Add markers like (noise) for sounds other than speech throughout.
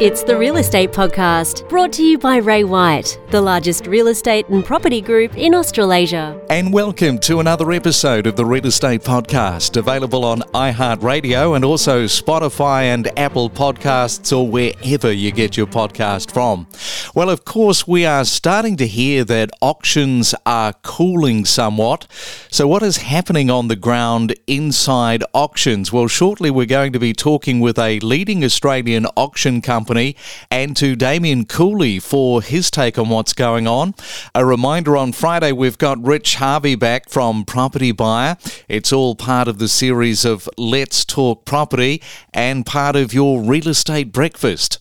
It's the Real Estate Podcast, brought to you by Ray White, the largest real estate and property group in Australasia. And welcome to another episode of the Real Estate Podcast, available on iHeartRadio and also Spotify and Apple Podcasts or wherever you get your podcast from. Well, of course, we are starting to hear that auctions are cooling somewhat. So, what is happening on the ground inside auctions? Well, shortly we're going to be talking with a leading Australian auction company Company, and to Damien Cooley for his take on what's going on. A reminder on Friday, we've got Rich Harvey back from Property Buyer. It's all part of the series of Let's Talk Property and part of your real estate breakfast.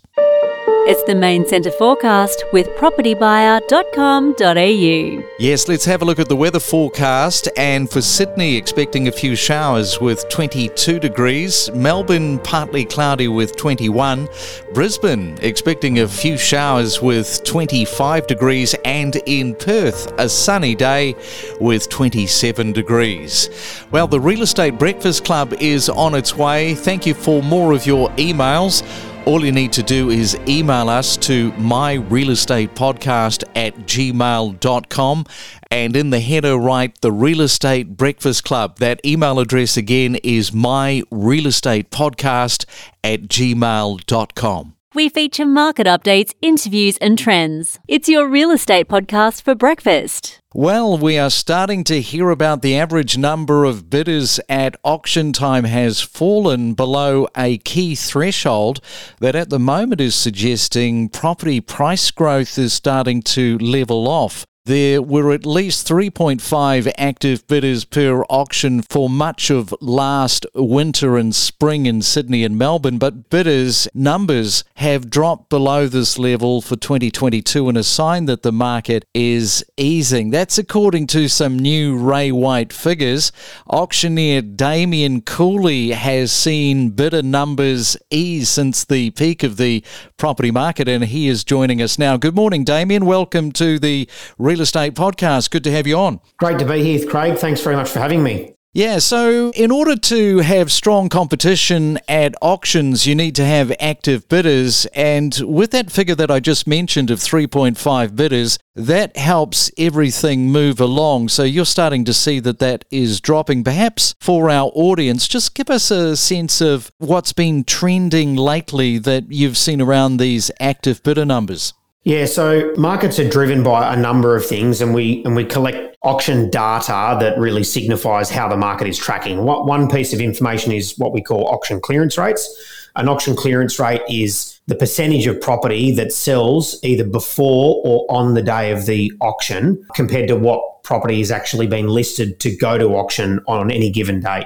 It's the main centre forecast with propertybuyer.com.au. Yes, let's have a look at the weather forecast. And for Sydney, expecting a few showers with 22 degrees. Melbourne, partly cloudy with 21. Brisbane, expecting a few showers with 25 degrees. And in Perth, a sunny day with 27 degrees. Well, the Real Estate Breakfast Club is on its way. Thank you for more of your emails. All you need to do is email us to myrealestatepodcast at gmail.com and in the header write the Real Estate Breakfast Club. That email address again is myrealestatepodcast at gmail.com. We feature market updates, interviews, and trends. It's your real estate podcast for breakfast. Well, we are starting to hear about the average number of bidders at auction time has fallen below a key threshold that at the moment is suggesting property price growth is starting to level off. There were at least 3.5 active bidders per auction for much of last winter and spring in Sydney and Melbourne, but bidders' numbers have dropped below this level for 2022 and a sign that the market is easing. That's according to some new Ray White figures. Auctioneer Damien Cooley has seen bidder numbers ease since the peak of the property market, and he is joining us now. Good morning, Damien. Welcome to the Real Estate Podcast. Good to have you on. Great to be here, Craig. Thanks very much for having me. Yeah, so in order to have strong competition at auctions, you need to have active bidders. And with that figure that I just mentioned of 3.5 bidders, that helps everything move along. So you're starting to see that that is dropping. Perhaps for our audience, just give us a sense of what's been trending lately that you've seen around these active bidder numbers. Yeah, so markets are driven by a number of things, and we and we collect auction data that really signifies how the market is tracking. What one piece of information is what we call auction clearance rates. An auction clearance rate is the percentage of property that sells either before or on the day of the auction compared to what property has actually been listed to go to auction on any given date.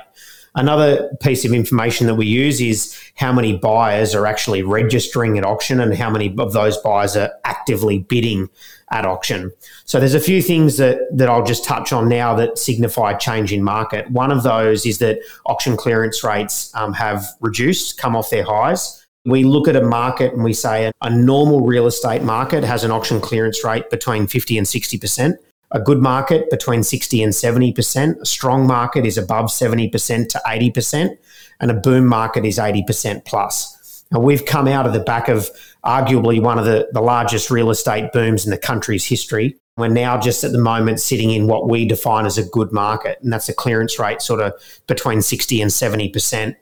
Another piece of information that we use is how many buyers are actually registering at auction and how many of those buyers are actively bidding at auction. So there's a few things that, that I'll just touch on now that signify a change in market. One of those is that auction clearance rates um, have reduced, come off their highs. We look at a market and we say a, a normal real estate market has an auction clearance rate between 50 and 60% a good market between 60 and 70%. A strong market is above 70% to 80%, and a boom market is 80% plus. Now, we've come out of the back of arguably one of the, the largest real estate booms in the country's history. We're now just at the moment sitting in what we define as a good market, and that's a clearance rate sort of between 60 and 70%.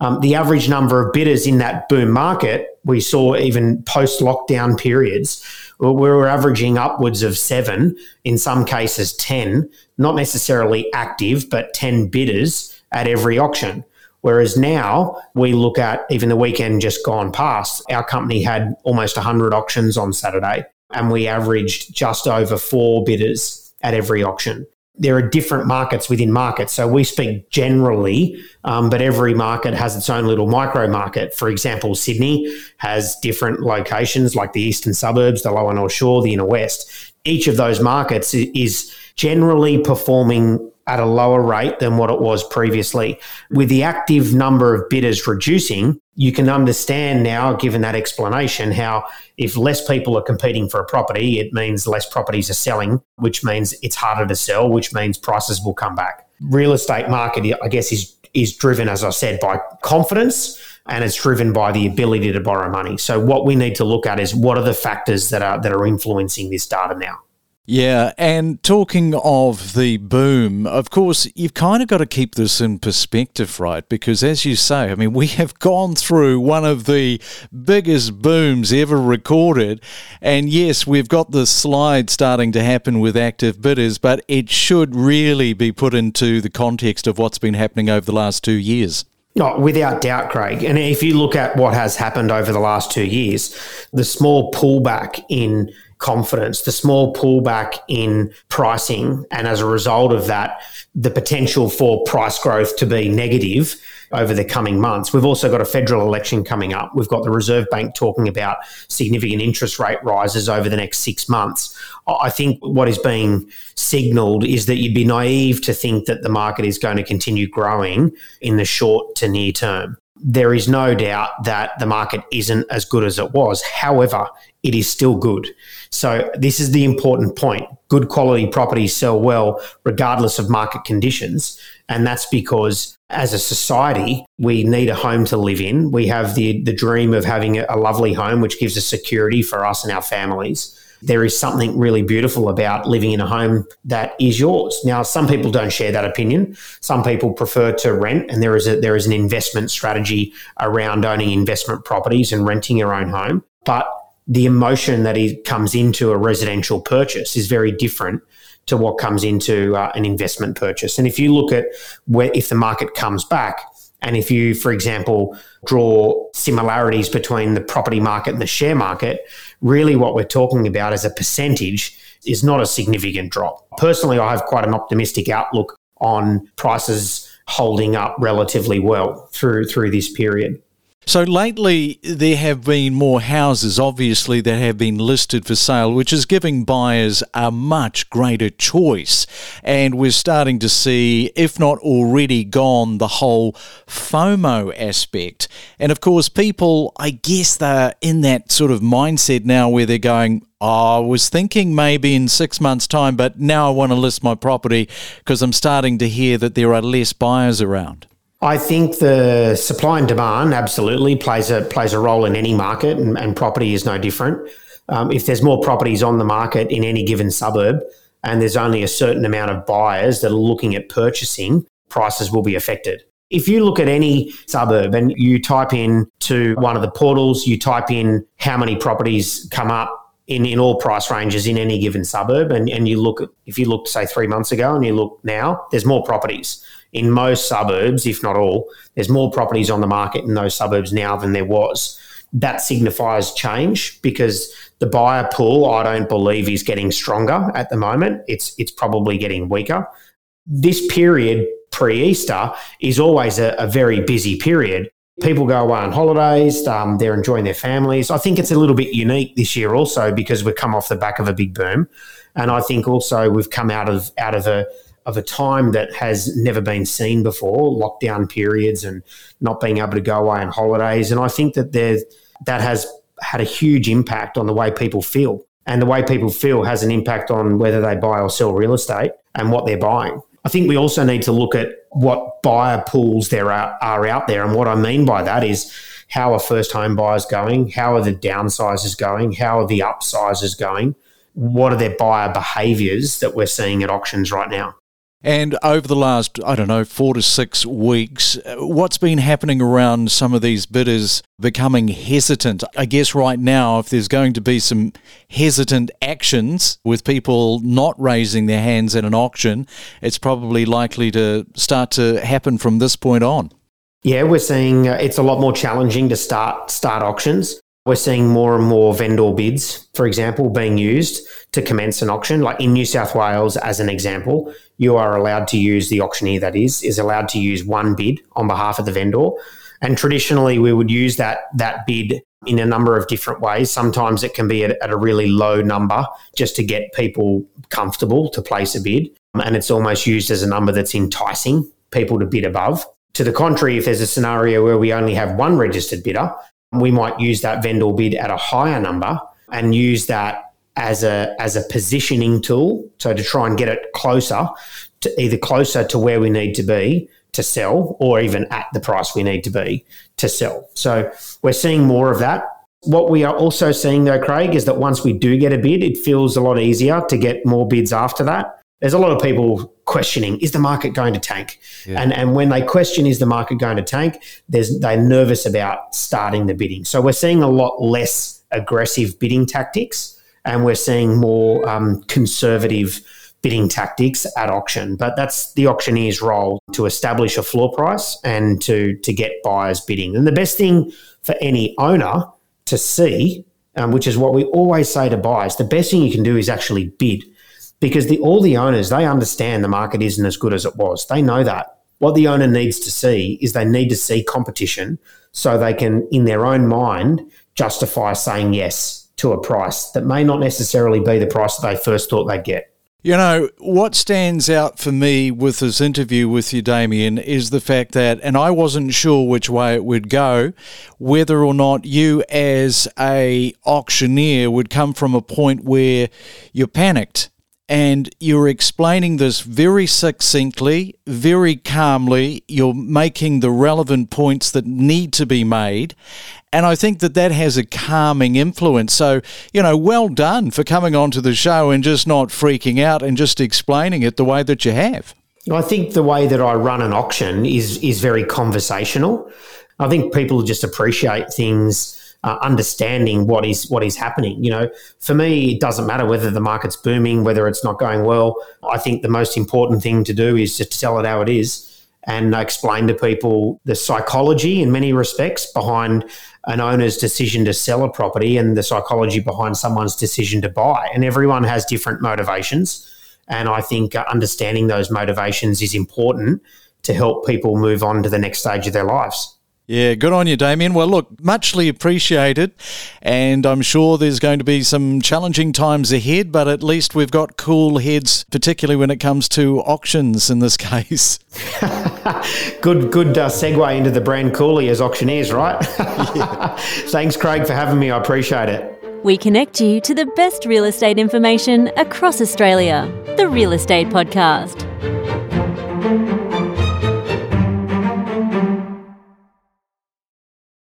Um, the average number of bidders in that boom market, we saw even post lockdown periods, we were averaging upwards of seven, in some cases 10, not necessarily active, but 10 bidders at every auction. Whereas now we look at even the weekend just gone past, our company had almost 100 auctions on Saturday and we averaged just over four bidders at every auction there are different markets within markets. So we speak generally, um, but every market has its own little micro market. For example, Sydney has different locations like the eastern suburbs, the lower north shore, the inner west. Each of those markets is generally performing at a lower rate than what it was previously. With the active number of bidders reducing, you can understand now, given that explanation, how if less people are competing for a property, it means less properties are selling, which means it's harder to sell, which means prices will come back. Real estate market, I guess, is is driven, as I said, by confidence and it's driven by the ability to borrow money. So what we need to look at is what are the factors that are that are influencing this data now. Yeah, and talking of the boom, of course, you've kind of got to keep this in perspective, right? Because as you say, I mean, we have gone through one of the biggest booms ever recorded. And yes, we've got the slide starting to happen with active bidders, but it should really be put into the context of what's been happening over the last two years. Oh, without doubt, Craig. And if you look at what has happened over the last two years, the small pullback in confidence, the small pullback in pricing, and as a result of that, the potential for price growth to be negative over the coming months. We've also got a federal election coming up. We've got the Reserve Bank talking about significant interest rate rises over the next six months. I think what is being signaled is that you'd be naive to think that the market is going to continue growing in the short to near term there is no doubt that the market isn't as good as it was. However, it is still good. So, this is the important point. Good quality properties sell well regardless of market conditions. And that's because as a society, we need a home to live in. We have the, the dream of having a lovely home, which gives us security for us and our families there is something really beautiful about living in a home that is yours. Now, some people don't share that opinion. Some people prefer to rent, and there is a there is an investment strategy around owning investment properties and renting your own home. But the emotion that it comes into a residential purchase is very different to what comes into uh, an investment purchase. And if you look at where if the market comes back, and if you, for example, draw similarities between the property market and the share market, really what we're talking about as a percentage is not a significant drop. Personally, I have quite an optimistic outlook on prices holding up relatively well through through this period. So lately, there have been more houses, obviously, that have been listed for sale, which is giving buyers a much greater choice. And we're starting to see, if not already gone, the whole FOMO aspect. And of course, people, I guess they're in that sort of mindset now where they're going, I was thinking maybe in six months' time, but now I want to list my property because I'm starting to hear that there are less buyers around. I think the supply and demand absolutely plays a plays a role in any market, and, and property is no different. Um, if there's more properties on the market in any given suburb, and there's only a certain amount of buyers that are looking at purchasing, prices will be affected. If you look at any suburb and you type in to one of the portals, you type in how many properties come up in, in all price ranges in any given suburb, and, and you look if you look, say, three months ago and you look now, there's more properties in most suburbs, if not all, there's more properties on the market in those suburbs now than there was. That signifies change because the buyer pool, I don't believe, is getting stronger at the moment. It's it's probably getting weaker. This period pre-Easter is always a, a very busy period. People go away on holidays. Um, they're enjoying their families. I think it's a little bit unique this year also because we've come off the back of a big boom, and I think also we've come out of out of a of a time that has never been seen before, lockdown periods and not being able to go away on holidays. And I think that there that has had a huge impact on the way people feel. And the way people feel has an impact on whether they buy or sell real estate and what they're buying. I think we also need to look at what buyer pools there are, are out there. And what I mean by that is how are first home buyers going? How are the downsizes going? How are the upsizes going? What are their buyer behaviors that we're seeing at auctions right now? And over the last, I don't know, four to six weeks, what's been happening around some of these bidders becoming hesitant? I guess right now, if there's going to be some hesitant actions with people not raising their hands at an auction, it's probably likely to start to happen from this point on. Yeah, we're seeing uh, it's a lot more challenging to start start auctions. We're seeing more and more vendor bids, for example, being used to commence an auction. Like in New South Wales, as an example, you are allowed to use the auctioneer that is is allowed to use one bid on behalf of the vendor. And traditionally, we would use that that bid in a number of different ways. Sometimes it can be at, at a really low number just to get people comfortable to place a bid, and it's almost used as a number that's enticing people to bid above. To the contrary, if there's a scenario where we only have one registered bidder, we might use that vendor bid at a higher number and use that as a as a positioning tool so to try and get it closer to either closer to where we need to be to sell, or even at the price we need to be to sell. So we're seeing more of that. What we are also seeing, though, Craig, is that once we do get a bid, it feels a lot easier to get more bids after that. There's a lot of people questioning, is the market going to tank? Yeah. And, and when they question, is the market going to tank, there's, they're nervous about starting the bidding. So we're seeing a lot less aggressive bidding tactics and we're seeing more um, conservative bidding tactics at auction. But that's the auctioneer's role to establish a floor price and to, to get buyers bidding. And the best thing for any owner to see, um, which is what we always say to buyers, the best thing you can do is actually bid because the, all the owners, they understand the market isn't as good as it was. They know that. What the owner needs to see is they need to see competition so they can, in their own mind, justify saying yes to a price that may not necessarily be the price that they first thought they'd get. You know, what stands out for me with this interview with you, Damien, is the fact that, and I wasn't sure which way it would go, whether or not you as a auctioneer would come from a point where you're panicked and you're explaining this very succinctly, very calmly. You're making the relevant points that need to be made. And I think that that has a calming influence. So, you know, well done for coming onto the show and just not freaking out and just explaining it the way that you have. I think the way that I run an auction is is very conversational. I think people just appreciate things uh, understanding what is what is happening. You know, for me, it doesn't matter whether the market's booming, whether it's not going well. I think the most important thing to do is just tell it how it is and explain to people the psychology in many respects behind an owner's decision to sell a property and the psychology behind someone's decision to buy. And everyone has different motivations. And I think uh, understanding those motivations is important to help people move on to the next stage of their lives. Yeah, good on you, Damien. Well, look, muchly appreciated. And I'm sure there's going to be some challenging times ahead, but at least we've got cool heads, particularly when it comes to auctions in this (laughs) case. good good uh, segue into the brand Cooley as auctioneers, right? (laughs) Thanks, Craig, for having me. I appreciate it. We connect you to the best real estate information across Australia. The Real Estate Podcast.